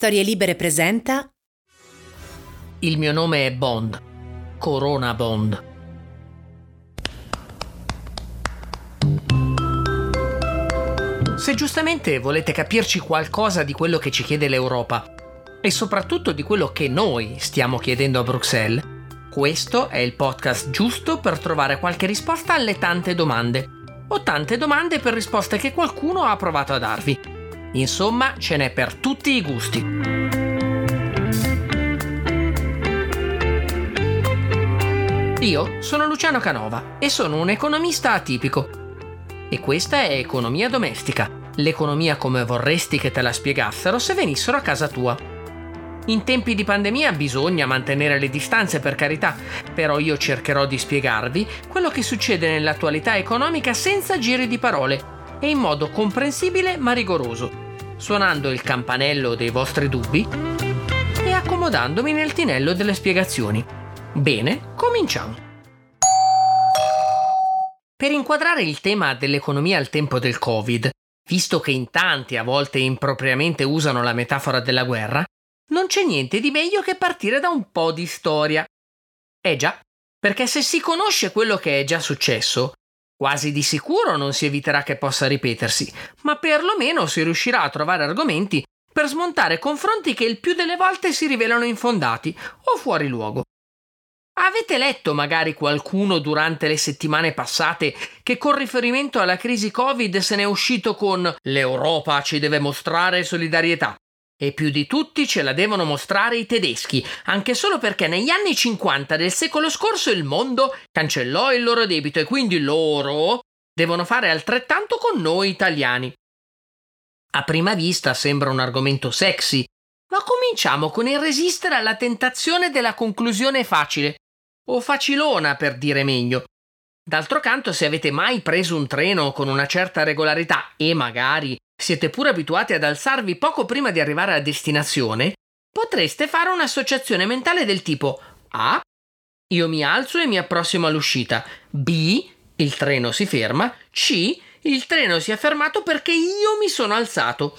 Storie Libere presenta Il mio nome è Bond. Corona Bond. Se giustamente volete capirci qualcosa di quello che ci chiede l'Europa e soprattutto di quello che noi stiamo chiedendo a Bruxelles, questo è il podcast giusto per trovare qualche risposta alle tante domande o tante domande per risposte che qualcuno ha provato a darvi. Insomma, ce n'è per tutti i gusti. Io sono Luciano Canova e sono un economista atipico. E questa è economia domestica, l'economia come vorresti che te la spiegassero se venissero a casa tua. In tempi di pandemia bisogna mantenere le distanze per carità, però io cercherò di spiegarvi quello che succede nell'attualità economica senza giri di parole e in modo comprensibile ma rigoroso, suonando il campanello dei vostri dubbi e accomodandomi nel tinello delle spiegazioni. Bene, cominciamo. Per inquadrare il tema dell'economia al tempo del Covid, visto che in tanti a volte impropriamente usano la metafora della guerra, non c'è niente di meglio che partire da un po' di storia. Eh già, perché se si conosce quello che è già successo, Quasi di sicuro non si eviterà che possa ripetersi, ma perlomeno si riuscirà a trovare argomenti per smontare confronti che il più delle volte si rivelano infondati o fuori luogo. Avete letto magari qualcuno durante le settimane passate che con riferimento alla crisi Covid se n'è uscito con l'Europa ci deve mostrare solidarietà? E più di tutti ce la devono mostrare i tedeschi, anche solo perché negli anni 50 del secolo scorso il mondo cancellò il loro debito e quindi loro devono fare altrettanto con noi italiani. A prima vista sembra un argomento sexy, ma cominciamo con il resistere alla tentazione della conclusione facile, o facilona per dire meglio. D'altro canto, se avete mai preso un treno con una certa regolarità e magari siete pure abituati ad alzarvi poco prima di arrivare a destinazione, potreste fare un'associazione mentale del tipo A. Io mi alzo e mi approssimo all'uscita. B. Il treno si ferma. C. Il treno si è fermato perché io mi sono alzato.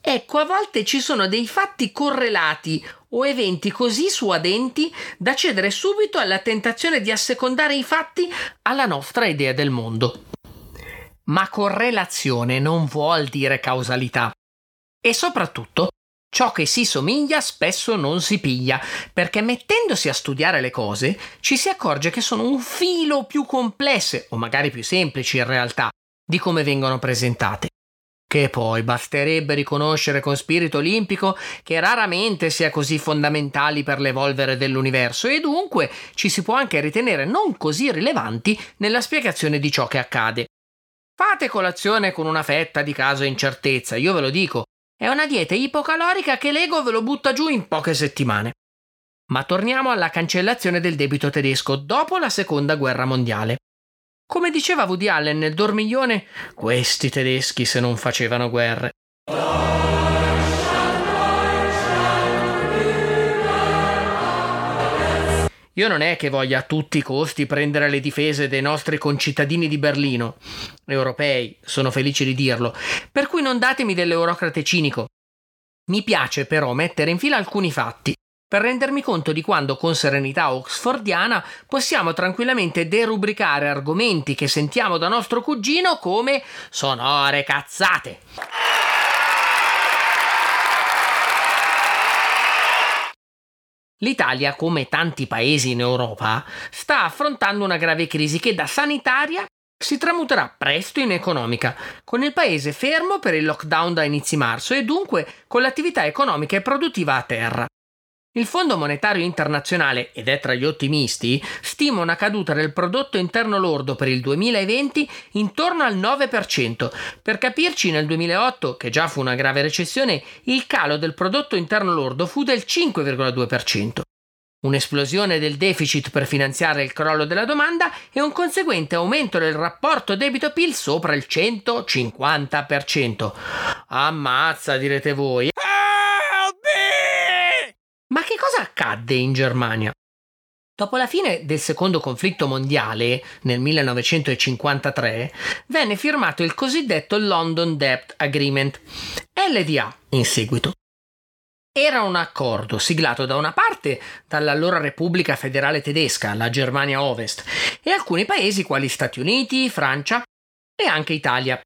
Ecco, a volte ci sono dei fatti correlati o eventi così suadenti da cedere subito alla tentazione di assecondare i fatti alla nostra idea del mondo. Ma correlazione non vuol dire causalità. E soprattutto, ciò che si somiglia spesso non si piglia, perché mettendosi a studiare le cose ci si accorge che sono un filo più complesse, o magari più semplici in realtà, di come vengono presentate. Che poi basterebbe riconoscere con spirito olimpico che raramente sia così fondamentali per l'evolvere dell'universo e dunque ci si può anche ritenere non così rilevanti nella spiegazione di ciò che accade. Fate colazione con una fetta di caso incertezza, io ve lo dico. È una dieta ipocalorica che l'ego ve lo butta giù in poche settimane. Ma torniamo alla cancellazione del debito tedesco dopo la seconda guerra mondiale. Come diceva Woody Allen nel dormiglione, questi tedeschi se non facevano guerre. Io non è che voglia a tutti i costi prendere le difese dei nostri concittadini di Berlino, europei, sono felice di dirlo, per cui non datemi dell'eurocrate cinico. Mi piace però mettere in fila alcuni fatti, per rendermi conto di quando con serenità oxfordiana possiamo tranquillamente derubricare argomenti che sentiamo da nostro cugino come sonore cazzate. L'Italia, come tanti paesi in Europa, sta affrontando una grave crisi che da sanitaria si tramuterà presto in economica, con il paese fermo per il lockdown da inizi marzo e dunque con l'attività economica e produttiva a terra. Il Fondo Monetario Internazionale, ed è tra gli ottimisti, stima una caduta del prodotto interno lordo per il 2020 intorno al 9%. Per capirci, nel 2008, che già fu una grave recessione, il calo del prodotto interno lordo fu del 5,2%. Un'esplosione del deficit per finanziare il crollo della domanda e un conseguente aumento del rapporto debito-PIL sopra il 150%. Ammazza, direte voi. Ma accadde in Germania? Dopo la fine del secondo conflitto mondiale, nel 1953, venne firmato il cosiddetto London Debt Agreement, LDA in seguito, era un accordo siglato da una parte dall'allora Repubblica Federale Tedesca, la Germania Ovest, e alcuni paesi quali Stati Uniti, Francia e anche Italia.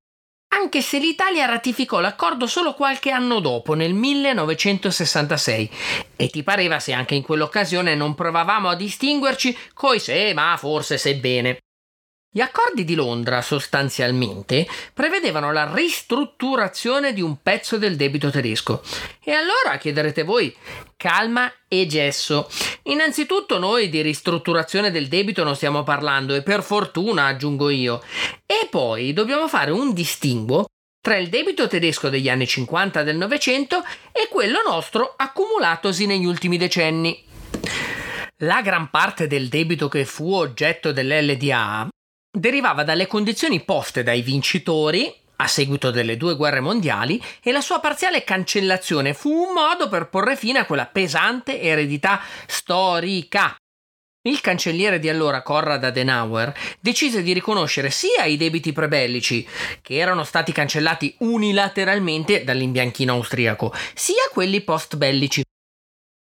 Anche se l'Italia ratificò l'accordo solo qualche anno dopo, nel 1966, e ti pareva se anche in quell'occasione non provavamo a distinguerci coi se, ma forse sebbene. Gli accordi di Londra sostanzialmente prevedevano la ristrutturazione di un pezzo del debito tedesco. E allora chiederete voi, calma e gesso. Innanzitutto noi di ristrutturazione del debito non stiamo parlando e per fortuna aggiungo io. E poi dobbiamo fare un distinguo tra il debito tedesco degli anni 50 del Novecento e quello nostro accumulatosi negli ultimi decenni. La gran parte del debito che fu oggetto dell'LDA derivava dalle condizioni poste dai vincitori a seguito delle due guerre mondiali e la sua parziale cancellazione fu un modo per porre fine a quella pesante eredità storica. Il cancelliere di allora, Konrad Adenauer, decise di riconoscere sia i debiti prebellici, che erano stati cancellati unilateralmente dall'imbianchino austriaco, sia quelli post-bellici,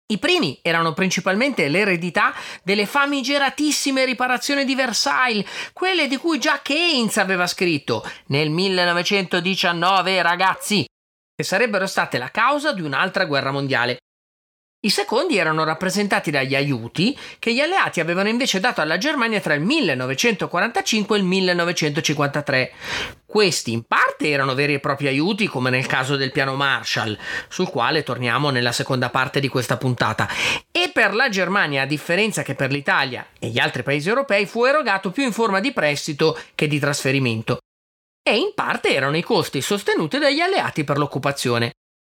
i primi erano principalmente l'eredità delle famigeratissime riparazioni di Versailles, quelle di cui già Keynes aveva scritto nel 1919, ragazzi, che sarebbero state la causa di un'altra guerra mondiale. I secondi erano rappresentati dagli aiuti che gli alleati avevano invece dato alla Germania tra il 1945 e il 1953. Questi in parte erano veri e propri aiuti, come nel caso del piano Marshall, sul quale torniamo nella seconda parte di questa puntata. E per la Germania, a differenza che per l'Italia e gli altri paesi europei, fu erogato più in forma di prestito che di trasferimento. E in parte erano i costi sostenuti dagli alleati per l'occupazione.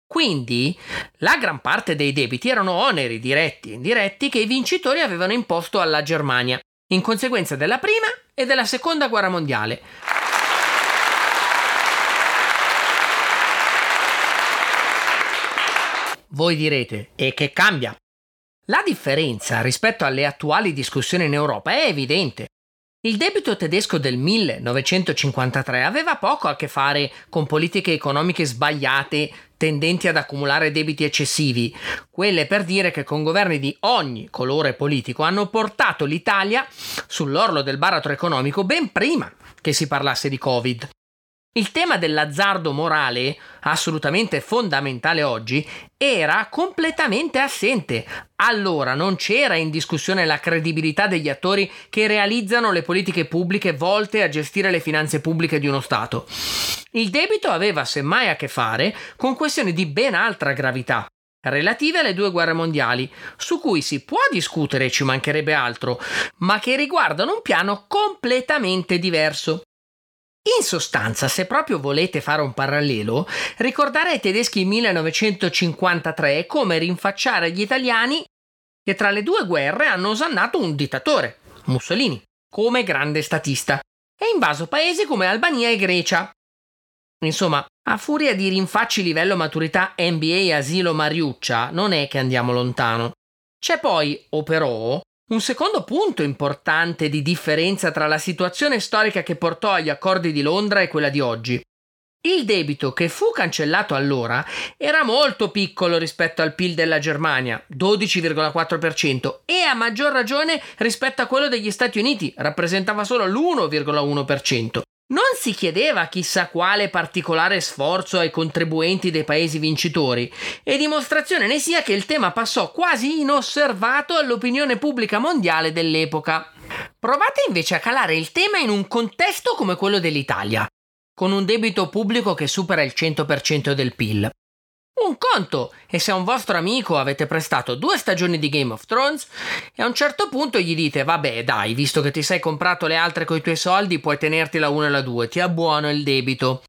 Quindi la gran parte dei debiti erano oneri diretti e indiretti che i vincitori avevano imposto alla Germania, in conseguenza della prima e della seconda guerra mondiale. Voi direte, e che cambia? La differenza rispetto alle attuali discussioni in Europa è evidente. Il debito tedesco del 1953 aveva poco a che fare con politiche economiche sbagliate tendenti ad accumulare debiti eccessivi, quelle per dire che con governi di ogni colore politico hanno portato l'Italia sull'orlo del baratro economico ben prima che si parlasse di Covid. Il tema dell'azzardo morale, assolutamente fondamentale oggi, era completamente assente. Allora non c'era in discussione la credibilità degli attori che realizzano le politiche pubbliche volte a gestire le finanze pubbliche di uno Stato. Il debito aveva semmai a che fare con questioni di ben altra gravità, relative alle due guerre mondiali, su cui si può discutere, ci mancherebbe altro, ma che riguardano un piano completamente diverso. In sostanza, se proprio volete fare un parallelo, ricordare ai tedeschi 1953 è come rinfacciare agli italiani che tra le due guerre hanno osannato un dittatore, Mussolini, come grande statista, e invaso paesi come Albania e Grecia. Insomma, a furia di rinfacci livello maturità NBA asilo Mariuccia, non è che andiamo lontano. C'è poi, o però, un secondo punto importante di differenza tra la situazione storica che portò agli accordi di Londra e quella di oggi. Il debito che fu cancellato allora era molto piccolo rispetto al PIL della Germania, 12,4%, e a maggior ragione rispetto a quello degli Stati Uniti, rappresentava solo l'1,1%. Non si chiedeva chissà quale particolare sforzo ai contribuenti dei paesi vincitori, e dimostrazione ne sia che il tema passò quasi inosservato all'opinione pubblica mondiale dell'epoca. Provate invece a calare il tema in un contesto come quello dell'Italia, con un debito pubblico che supera il 100% del PIL. Un conto e se a un vostro amico avete prestato due stagioni di Game of Thrones e a un certo punto gli dite vabbè dai, visto che ti sei comprato le altre coi tuoi soldi puoi tenerti la 1 e la 2, ti abbuono il debito.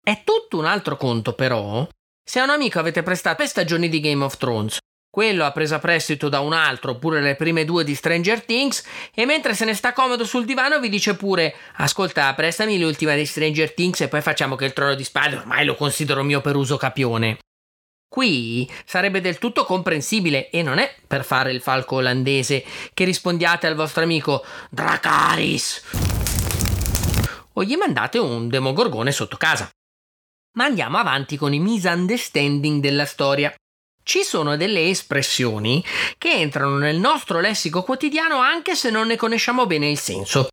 È tutto un altro conto però se a un amico avete prestato due stagioni di Game of Thrones quello ha preso a prestito da un altro oppure le prime due di Stranger Things e mentre se ne sta comodo sul divano vi dice pure ascolta prestami l'ultima di Stranger Things e poi facciamo che il trono di spade ormai lo considero mio per uso capione. Qui sarebbe del tutto comprensibile e non è per fare il falco olandese che rispondiate al vostro amico Dracaris o gli mandate un demogorgone sotto casa. Ma andiamo avanti con i misunderstanding della storia. ci sono delle espressioni che entrano nel nostro lessico quotidiano anche se non ne conosciamo bene il senso.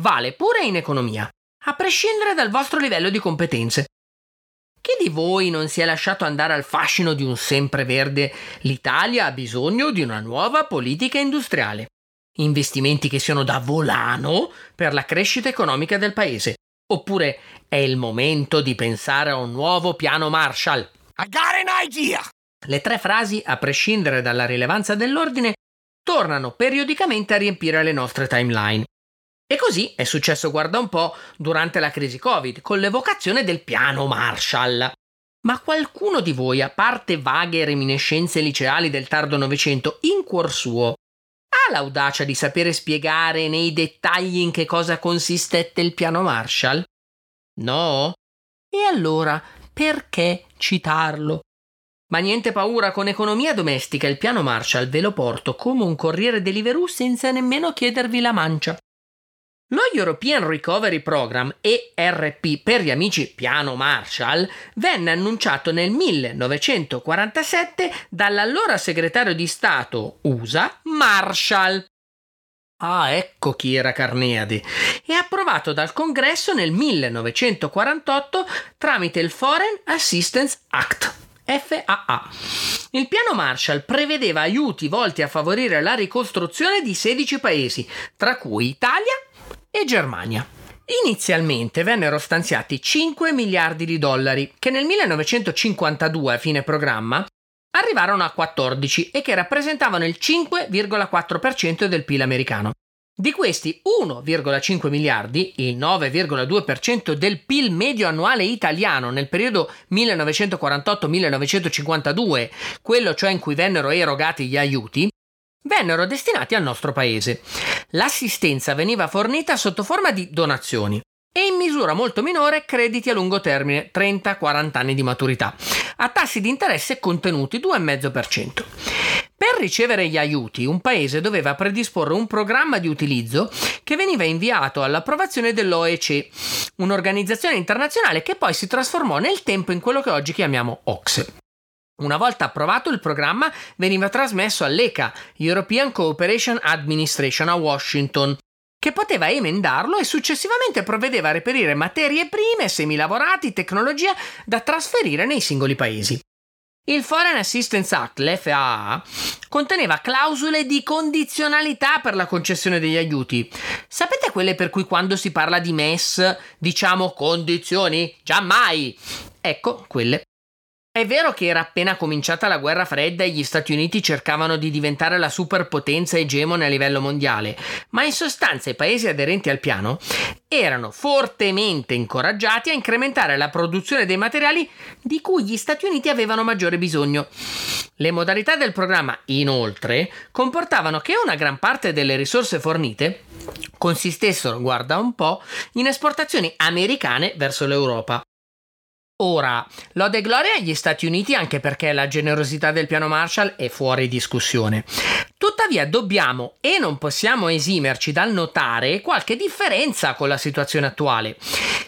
Vale pure in economia, a prescindere dal vostro livello di competenze. Chi di voi non si è lasciato andare al fascino di un sempreverde? L'Italia ha bisogno di una nuova politica industriale. Investimenti che siano da volano per la crescita economica del paese. Oppure è il momento di pensare a un nuovo piano Marshall. I got an idea! Le tre frasi, a prescindere dalla rilevanza dell'ordine, tornano periodicamente a riempire le nostre timeline. E così è successo, guarda un po', durante la crisi Covid, con l'evocazione del piano Marshall. Ma qualcuno di voi, a parte vaghe reminiscenze liceali del tardo Novecento, in cuor suo, ha l'audacia di sapere spiegare nei dettagli in che cosa consistette il piano Marshall? No? E allora, perché citarlo? Ma niente paura, con economia domestica il piano Marshall ve lo porto come un corriere Deliveroo senza nemmeno chiedervi la mancia. Lo European Recovery Program, ERP per gli amici Piano Marshall, venne annunciato nel 1947 dall'allora segretario di Stato USA Marshall. Ah, ecco chi era Carneade. E approvato dal Congresso nel 1948 tramite il Foreign Assistance Act. FAA. Il piano Marshall prevedeva aiuti volti a favorire la ricostruzione di 16 paesi, tra cui Italia e Germania. Inizialmente vennero stanziati 5 miliardi di dollari, che nel 1952, a fine programma, arrivarono a 14 e che rappresentavano il 5,4% del PIL americano. Di questi 1,5 miliardi, il 9,2% del PIL medio annuale italiano nel periodo 1948-1952, quello cioè in cui vennero erogati gli aiuti, vennero destinati al nostro paese. L'assistenza veniva fornita sotto forma di donazioni e in misura molto minore crediti a lungo termine, 30-40 anni di maturità, a tassi di interesse contenuti 2,5%. Per ricevere gli aiuti, un paese doveva predisporre un programma di utilizzo che veniva inviato all'approvazione dell'OEC, un'organizzazione internazionale che poi si trasformò nel tempo in quello che oggi chiamiamo OXE. Una volta approvato il programma veniva trasmesso all'ECA, European Cooperation Administration a Washington, che poteva emendarlo e successivamente provvedeva a reperire materie prime, semilavorati, tecnologia da trasferire nei singoli paesi. Il Foreign Assistance Act, l'FAA, conteneva clausole di condizionalità per la concessione degli aiuti. Sapete quelle per cui quando si parla di MES diciamo condizioni? Giammai! Ecco, quelle. È vero che era appena cominciata la guerra fredda e gli Stati Uniti cercavano di diventare la superpotenza egemone a livello mondiale, ma in sostanza i paesi aderenti al piano erano fortemente incoraggiati a incrementare la produzione dei materiali di cui gli Stati Uniti avevano maggiore bisogno. Le modalità del programma, inoltre, comportavano che una gran parte delle risorse fornite consistessero, guarda un po', in esportazioni americane verso l'Europa. Ora, lode e gloria agli Stati Uniti anche perché la generosità del piano Marshall è fuori discussione. Tuttavia dobbiamo e non possiamo esimerci dal notare qualche differenza con la situazione attuale.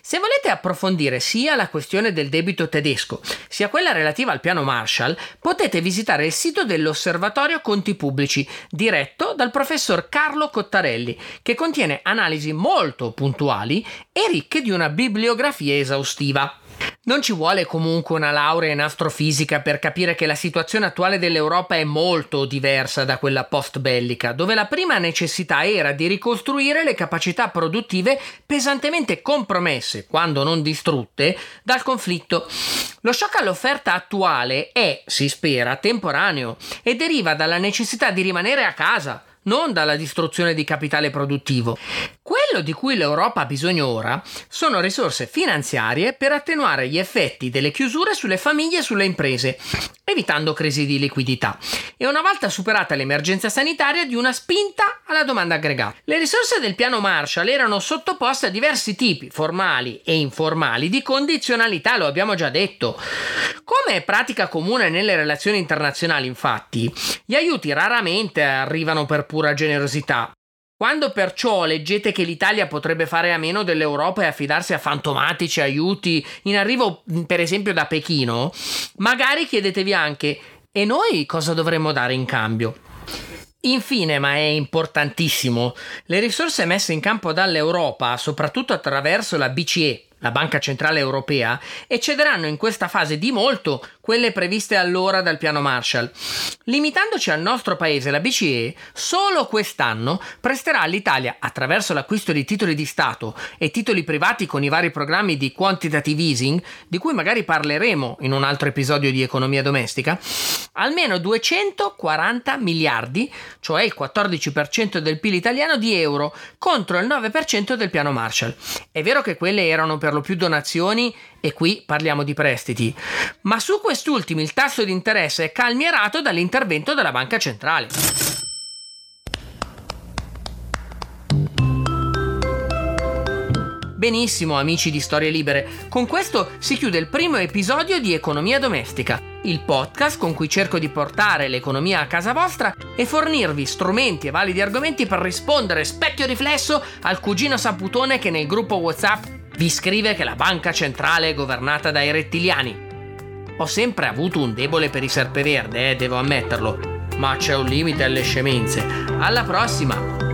Se volete approfondire sia la questione del debito tedesco, sia quella relativa al piano Marshall, potete visitare il sito dell'Osservatorio Conti Pubblici, diretto dal professor Carlo Cottarelli, che contiene analisi molto puntuali e ricche di una bibliografia esaustiva. Non ci vuole comunque una laurea in astrofisica per capire che la situazione attuale dell'Europa è molto diversa da quella post bellica, dove la prima necessità era di ricostruire le capacità produttive pesantemente compromesse, quando non distrutte, dal conflitto. Lo shock all'offerta attuale è, si spera, temporaneo e deriva dalla necessità di rimanere a casa, non dalla distruzione di capitale produttivo. Quello di cui l'Europa ha bisogno ora sono risorse finanziarie per attenuare gli effetti delle chiusure sulle famiglie e sulle imprese, evitando crisi di liquidità, e una volta superata l'emergenza sanitaria di una spinta alla domanda aggregata. Le risorse del piano Marshall erano sottoposte a diversi tipi, formali e informali, di condizionalità, lo abbiamo già detto. Come è pratica comune nelle relazioni internazionali, infatti, gli aiuti raramente arrivano per pura generosità. Quando perciò leggete che l'Italia potrebbe fare a meno dell'Europa e affidarsi a fantomatici aiuti in arrivo per esempio da Pechino, magari chiedetevi anche E noi cosa dovremmo dare in cambio? Infine, ma è importantissimo, le risorse messe in campo dall'Europa, soprattutto attraverso la BCE, la Banca Centrale Europea, eccederanno in questa fase di molto quelle previste allora dal piano Marshall. Limitandoci al nostro paese, la BCE solo quest'anno presterà all'Italia, attraverso l'acquisto di titoli di Stato e titoli privati con i vari programmi di quantitative easing, di cui magari parleremo in un altro episodio di Economia Domestica, almeno 240 miliardi, cioè il 14% del PIL italiano di euro, contro il 9% del piano Marshall. È vero che quelle erano per lo più donazioni e qui parliamo di prestiti, ma su quest'ultimi il tasso di interesse è calmierato dall'intervento della banca centrale. Benissimo amici di Storie Libere, con questo si chiude il primo episodio di Economia Domestica, il podcast con cui cerco di portare l'economia a casa vostra e fornirvi strumenti e validi argomenti per rispondere specchio riflesso al cugino saputone che nel gruppo WhatsApp vi scrive che la banca centrale è governata dai rettiliani. Ho sempre avuto un debole per i serpeverde, eh, devo ammetterlo, ma c'è un limite alle scemenze. Alla prossima!